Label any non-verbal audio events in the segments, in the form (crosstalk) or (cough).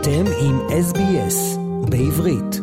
אתם עם SBS בעברית.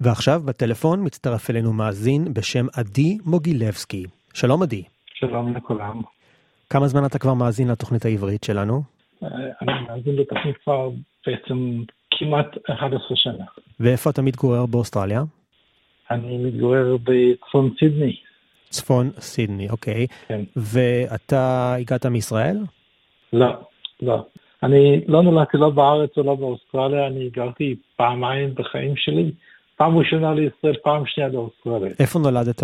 ועכשיו בטלפון מצטרף אלינו מאזין בשם עדי מוגילבסקי. שלום עדי. שלום לכולם. כמה זמן אתה כבר מאזין לתוכנית העברית שלנו? אה, אני מאזין לתוכנית כבר בעצם כמעט 11 שנה. ואיפה אתה מתגורר באוסטרליה? אני מתגורר בצפון סידני. צפון סידני, אוקיי. כן. ואתה הגעת מישראל? לא, לא. אני לא נולדתי לא בארץ ולא באוסטרליה, אני גרתי פעמיים בחיים שלי. פעם ראשונה לישראל, פעם שנייה לאוסטרליה. איפה נולדת?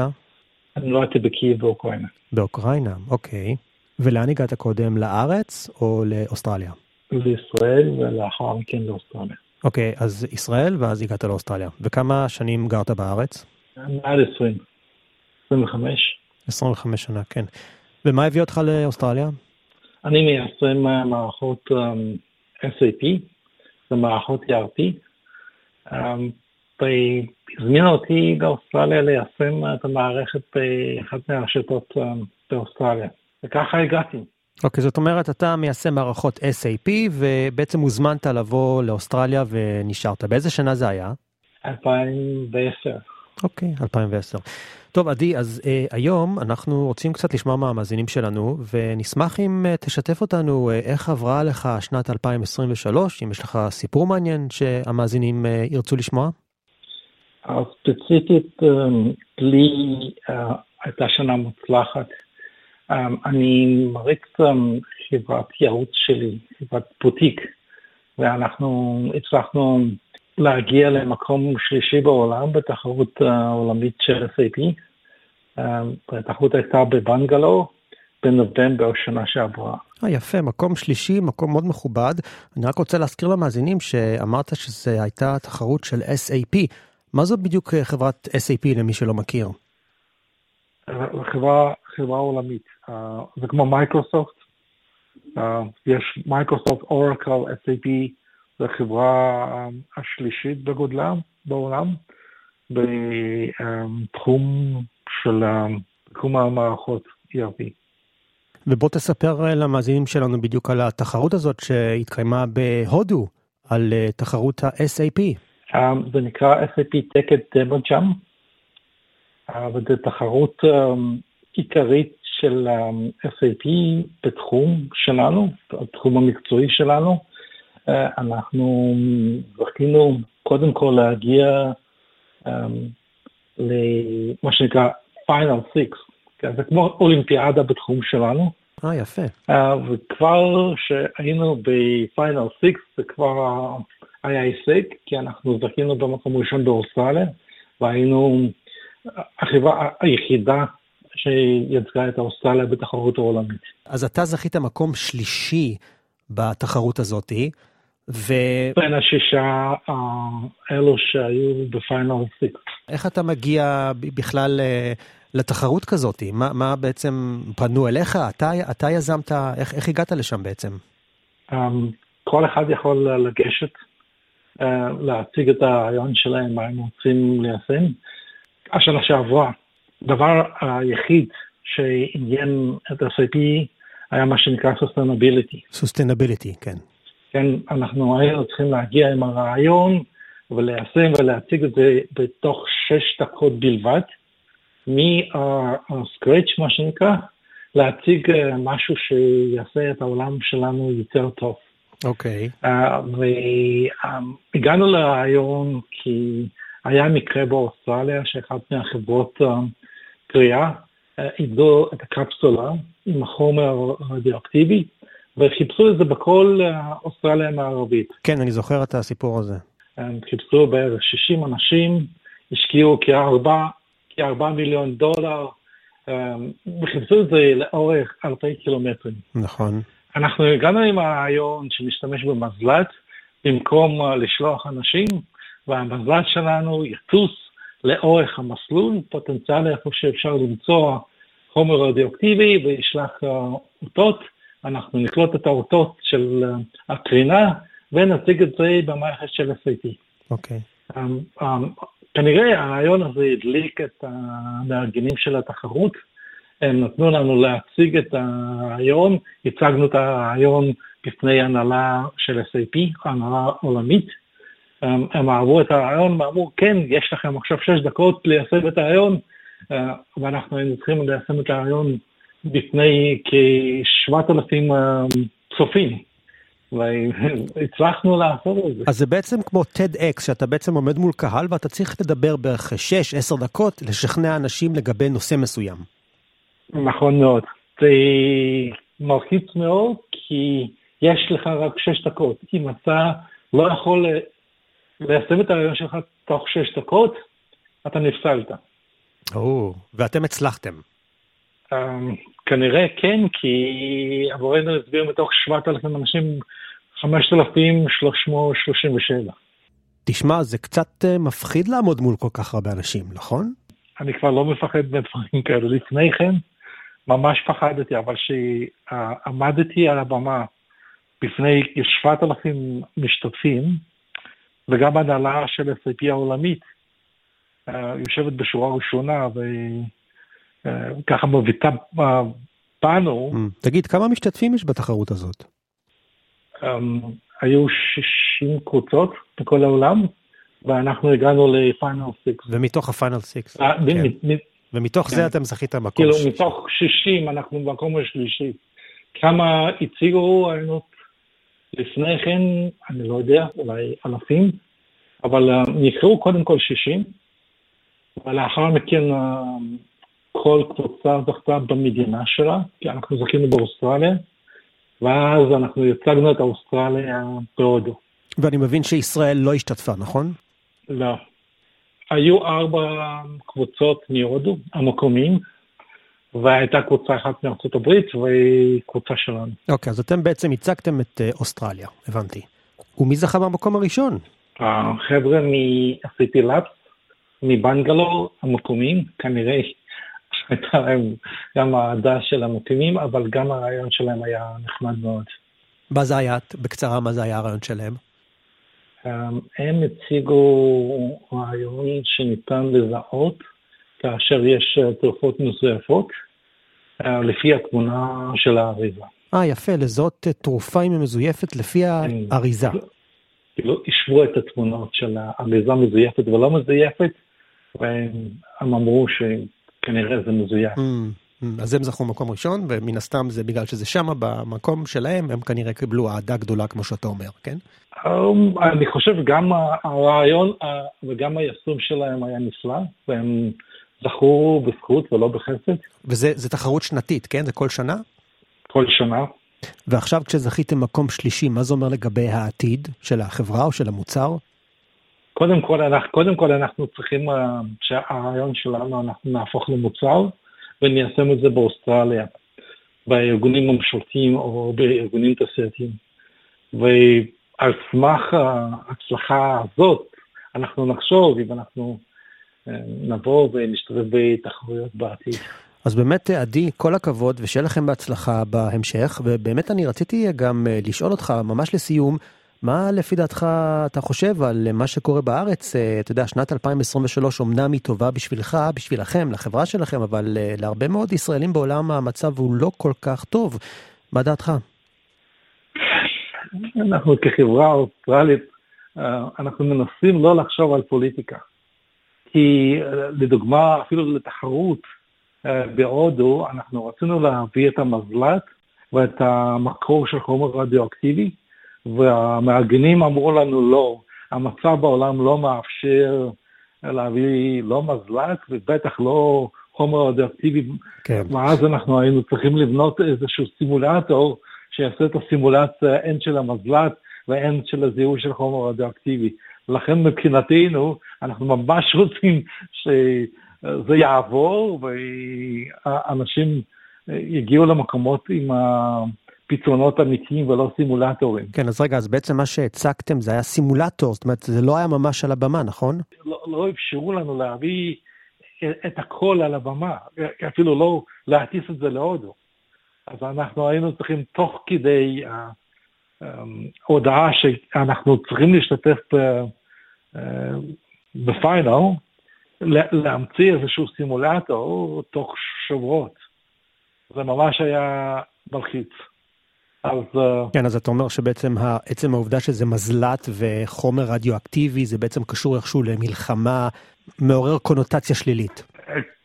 אני נולדתי בקייב באוקראינה. באוקראינה, אוקיי. ולאן הגעת קודם, לארץ או לאוסטרליה? לישראל ולאחר מכן לאוסטרליה. אוקיי, אז ישראל ואז הגעת לאוסטרליה. וכמה שנים גרת בארץ? מעל 20. 25. 25 שנה, כן. ומה הביא אותך לאוסטרליה? אני מיישם מערכות um, SAP, זה מערכות ERP. Um, והזמינו אותי לאוסטרליה ליישם את המערכת באחת מהרשתות באוסטרליה. וככה הגעתי. אוקיי, okay, זאת אומרת, אתה מיישם מערכות SAP, ובעצם הוזמנת לבוא לאוסטרליה ונשארת. באיזה שנה זה היה? 2010. אוקיי, okay, 2010. טוב, עדי, אז אה, היום אנחנו רוצים קצת לשמוע מהמאזינים שלנו, ונשמח אם אה, תשתף אותנו אה, איך עברה לך שנת 2023, אם יש לך סיפור מעניין שהמאזינים אה, ירצו לשמוע. אז ספציפית, אה, לי אה, הייתה שנה מוצלחת. אה, אני מריץ חברת ייעוץ שלי, חברת בוטיק, ואנחנו הצלחנו להגיע למקום שלישי בעולם בתחרות העולמית של SAP. התחרות הייתה בבנגלור בנובמבר שנה שעברה. אה, יפה, מקום שלישי, מקום מאוד מכובד. אני רק רוצה להזכיר למאזינים שאמרת שזו הייתה תחרות של SAP. מה זאת בדיוק חברת SAP למי שלא מכיר? חברה, חברה עולמית. Uh, זה כמו Microsoft. Uh, יש Microsoft, Oracle, SAP. זו החברה השלישית בגודלה בעולם בתחום של תחום המערכות ERP. ובוא תספר למאזינים שלנו בדיוק על התחרות הזאת שהתקיימה בהודו, על תחרות ה-SAP. זה נקרא SAP Tech Demo Jam, וזו תחרות עיקרית של SAP בתחום שלנו, התחום המקצועי שלנו. אנחנו זכינו קודם כל להגיע um, למה שנקרא final six, כן, זה כמו אולימפיאדה בתחום שלנו. אה, יפה. Uh, וכבר שהיינו ב final six זה כבר היה הישג, כי אנחנו זכינו במקום ראשון באוסטרליה, והיינו החברה היחידה שייצגה את האוסטרליה בתחרות העולמית. אז אתה זכית מקום שלישי בתחרות הזאתי. ו... בין השישה האלו שהיו בפיינל סיקס. איך אתה מגיע בכלל אה, לתחרות כזאת? מה, מה בעצם פנו אליך? אתה, אתה יזמת, איך, איך הגעת לשם בעצם? Um, כל אחד יכול לגשת, uh, להציג את הרעיון שלהם, מה הם רוצים ליישם. השנה שעברה, הדבר היחיד שעניין את ה-SAP היה מה שנקרא Sustainability. Sustainability, כן. כן, אנחנו היינו צריכים להגיע עם הרעיון וליישם ולהציג את זה בתוך שש דקות בלבד, מהסקרץ' מה שנקרא, להציג אה, משהו שיעשה את העולם שלנו יותר טוב. אוקיי. Okay. אה, uh, והגענו לרעיון כי היה מקרה באוסטרליה שאחת מהחברות uh, קריאה איבדו את הקפסולה עם החומר הרדיואקטיבי. וחיפשו את זה בכל אוסטרליה המערבית. כן, אני זוכר את הסיפור הזה. הם חיפשו בערך 60 אנשים, השקיעו כארבע, כארבע מיליון דולר, וחיפשו את זה לאורך אלפי קילומטרים. נכון. אנחנו הגענו עם הרעיון שנשתמש במזל"ט במקום לשלוח אנשים, והמזל"ט שלנו יטוס לאורך המסלול, פוטנציאל איפה שאפשר למצוא חומר רדיואקטיבי וישלח אותות. אנחנו נקלוט את האותות של אה, הקרינה ונציג את זה במערכת של SAT. אוקיי. Okay. אמ, um, um, כנראה הרעיון הזה הדליק את המארגנים של התחרות, הם נתנו לנו להציג את הרעיון, הצגנו את הרעיון בפני הנהלה של SAP, הנהלה עולמית. הם, הם אהבו את הרעיון ואמרו, כן, יש לכם עכשיו שש דקות ליישם את הרעיון, אה, ואנחנו היינו צריכים ליישם את הרעיון בפני כ-7,000 אה, צופים. והצלחנו (laughs) לעשות את זה. אז זה בעצם כמו TEDx, שאתה בעצם עומד מול קהל ואתה צריך לדבר בערך 6-10 דקות, לשכנע אנשים לגבי נושא מסוים. נכון מאוד. זה מלחיץ מאוד, כי יש לך רק 6 דקות. אם אתה לא יכול ליישם את הרעיון שלך תוך 6 דקות, אתה נפסלת. או, ואתם הצלחתם. Um, כנראה כן, כי עבורנו הסביר מתוך 7,000 אנשים 5,337. תשמע, זה קצת uh, מפחיד לעמוד מול כל כך הרבה אנשים, נכון? אני כבר לא מפחד מדברים כאלה. לפני כן, ממש פחדתי, אבל כשעמדתי על הבמה בפני כ-7,000 משתתפים, וגם הנהלה של SAP העולמית, uh, יושבת בשורה ראשונה, ו... ככה מביטה בנו. Mm. תגיד, כמה משתתפים יש בתחרות הזאת? Um, היו 60 קבוצות בכל העולם, ואנחנו הגענו לפיינל 6. ומתוך הפיינל 6. אה, כן. ומתוך זה כן. אתם זכיתם מקום כאילו, מתוך 60 אנחנו במקום השלישי. כמה הציגו רעיונות לפני כן, אני לא יודע, אולי אלפים, אבל נבחרו קודם כל 60, ולאחר מכן כל קבוצה זכתה במדינה שלה, כי אנחנו זכינו באוסטרליה, ואז אנחנו הצגנו את האוסטרליה בהודו. ואני מבין שישראל לא השתתפה, נכון? לא. היו ארבע קבוצות מהודו, המקומיים, והייתה קבוצה אחת מארצות הברית וקבוצה שלנו. אוקיי, אז אתם בעצם הצגתם את אה, אוסטרליה, הבנתי. ומי זכה במקום הראשון? החבר'ה מ-CP Labs, מבנגלור המקומיים, כנראה הייתה להם גם האהדה של המתאימים, אבל גם הרעיון שלהם היה נחמד מאוד. מה זה היה, בקצרה, מה זה היה הרעיון שלהם? Um, הם הציגו רעיון שניתן לזהות כאשר יש uh, תרופות מזויפות, uh, לפי התמונה של האריזה. אה, יפה, uh, תרופה אם היא מזויפת לפי האריזה. כאילו, השוו את התמונות של האריזה מזויפת ולא מזויפת, והם אמרו ש... כנראה זה מזויף. Mm, mm, אז הם זכו מקום ראשון, ומן הסתם זה בגלל שזה שמה במקום שלהם, הם כנראה קיבלו אהדה גדולה כמו שאתה אומר, כן? Um, אני חושב גם הרעיון וגם היישום שלהם היה נפלא, והם זכו בזכות ולא בחסד. וזה תחרות שנתית, כן? זה כל שנה? כל שנה. ועכשיו כשזכיתם מקום שלישי, מה זה אומר לגבי העתיד של החברה או של המוצר? קודם כל, אנחנו, קודם כל אנחנו צריכים אה, שהרעיון שלנו, אנחנו נהפוך למוצר וניישם את זה באוסטרליה, בארגונים הממשלתיים או בארגונים תעשייתיים. ועל סמך ההצלחה הזאת, אנחנו נחשוב אם אנחנו אה, נבוא ונשתתף בתחרויות בעתיד. אז באמת, עדי, כל הכבוד ושיהיה לכם בהצלחה בהמשך, ובאמת אני רציתי גם אה, לשאול אותך, ממש לסיום, מה לפי דעתך אתה חושב על מה שקורה בארץ? אה, אתה יודע, שנת 2023 אמנם היא טובה בשבילך, בשבילכם, לחברה שלכם, אבל אה, להרבה מאוד ישראלים בעולם המצב הוא לא כל כך טוב. מה דעתך? אנחנו כחברה אוסטרלית, אה, אנחנו מנסים לא לחשוב על פוליטיקה. כי לדוגמה, אפילו לתחרות בהודו, אנחנו רצינו להביא את המזל"ט ואת המקור של חומר רדיואקטיבי, והמארגנים אמרו לנו לא, המצב בעולם לא מאפשר להביא לא מזל"ט ובטח לא חומר רדיואקטיבי, כן. ואז אנחנו היינו צריכים לבנות איזשהו סימולטור שיעשה את הסימולציה הן של המזל"ט והן של הזיהוי של חומר רדיואקטיבי. לכן מבחינתנו, אנחנו ממש רוצים שזה יעבור ואנשים יגיעו למקומות עם ה... פתרונות אמיתיים ולא סימולטורים. כן, אז רגע, אז בעצם מה שהצגתם זה היה סימולטור, זאת אומרת, זה לא היה ממש על הבמה, נכון? לא, לא אפשרו לנו להביא את הכל על הבמה, אפילו לא להטיס את זה להודו. אז אנחנו היינו צריכים תוך כדי ההודעה שאנחנו צריכים להשתתף בפיינל, להמציא איזשהו סימולטור תוך שבועות. זה ממש היה מלחיץ. אז... אה, כן, אז אתה אומר שבעצם עצם העובדה שזה מזל"ט וחומר רדיואקטיבי, זה בעצם קשור איכשהו למלחמה, מעורר קונוטציה שלילית.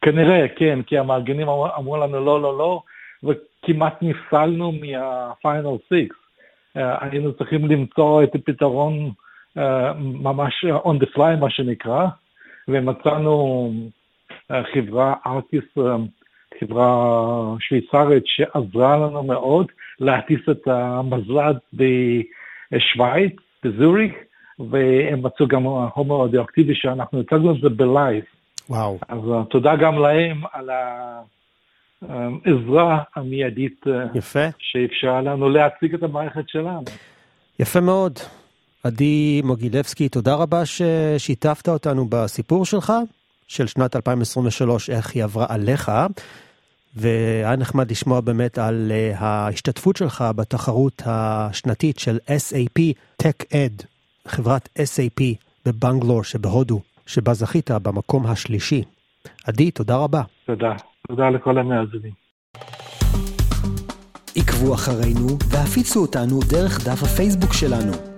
כנראה, כן, כי המארגנים אמרו לנו לא, לא, לא, וכמעט נפסלנו מה-final six. אה, היינו צריכים למצוא את הפתרון אה, ממש on the fly, מה שנקרא, ומצאנו חברה ארטיס חברה שוויצרית שעזרה לנו מאוד להטיס את המזל"ט בשוויץ, בזוריק, והם מצאו גם הומו רדיואקטיבי שאנחנו הצגנו את זה בלייב. וואו. אז uh, תודה גם להם על העזרה המיידית uh, יפה. שאפשרה לנו להציג את המערכת שלנו. יפה מאוד. עדי מוגילבסקי, תודה רבה ששיתפת אותנו בסיפור שלך, של שנת 2023, איך היא עברה עליך. והיה נחמד לשמוע באמת על uh, ההשתתפות שלך בתחרות השנתית של SAP Tech Ed, חברת SAP בבנגלור שבהודו, שבה זכית במקום השלישי. עדי, תודה רבה. תודה. תודה לכל המאזינים. עקבו אחרינו והפיצו אותנו דרך דף הפייסבוק שלנו.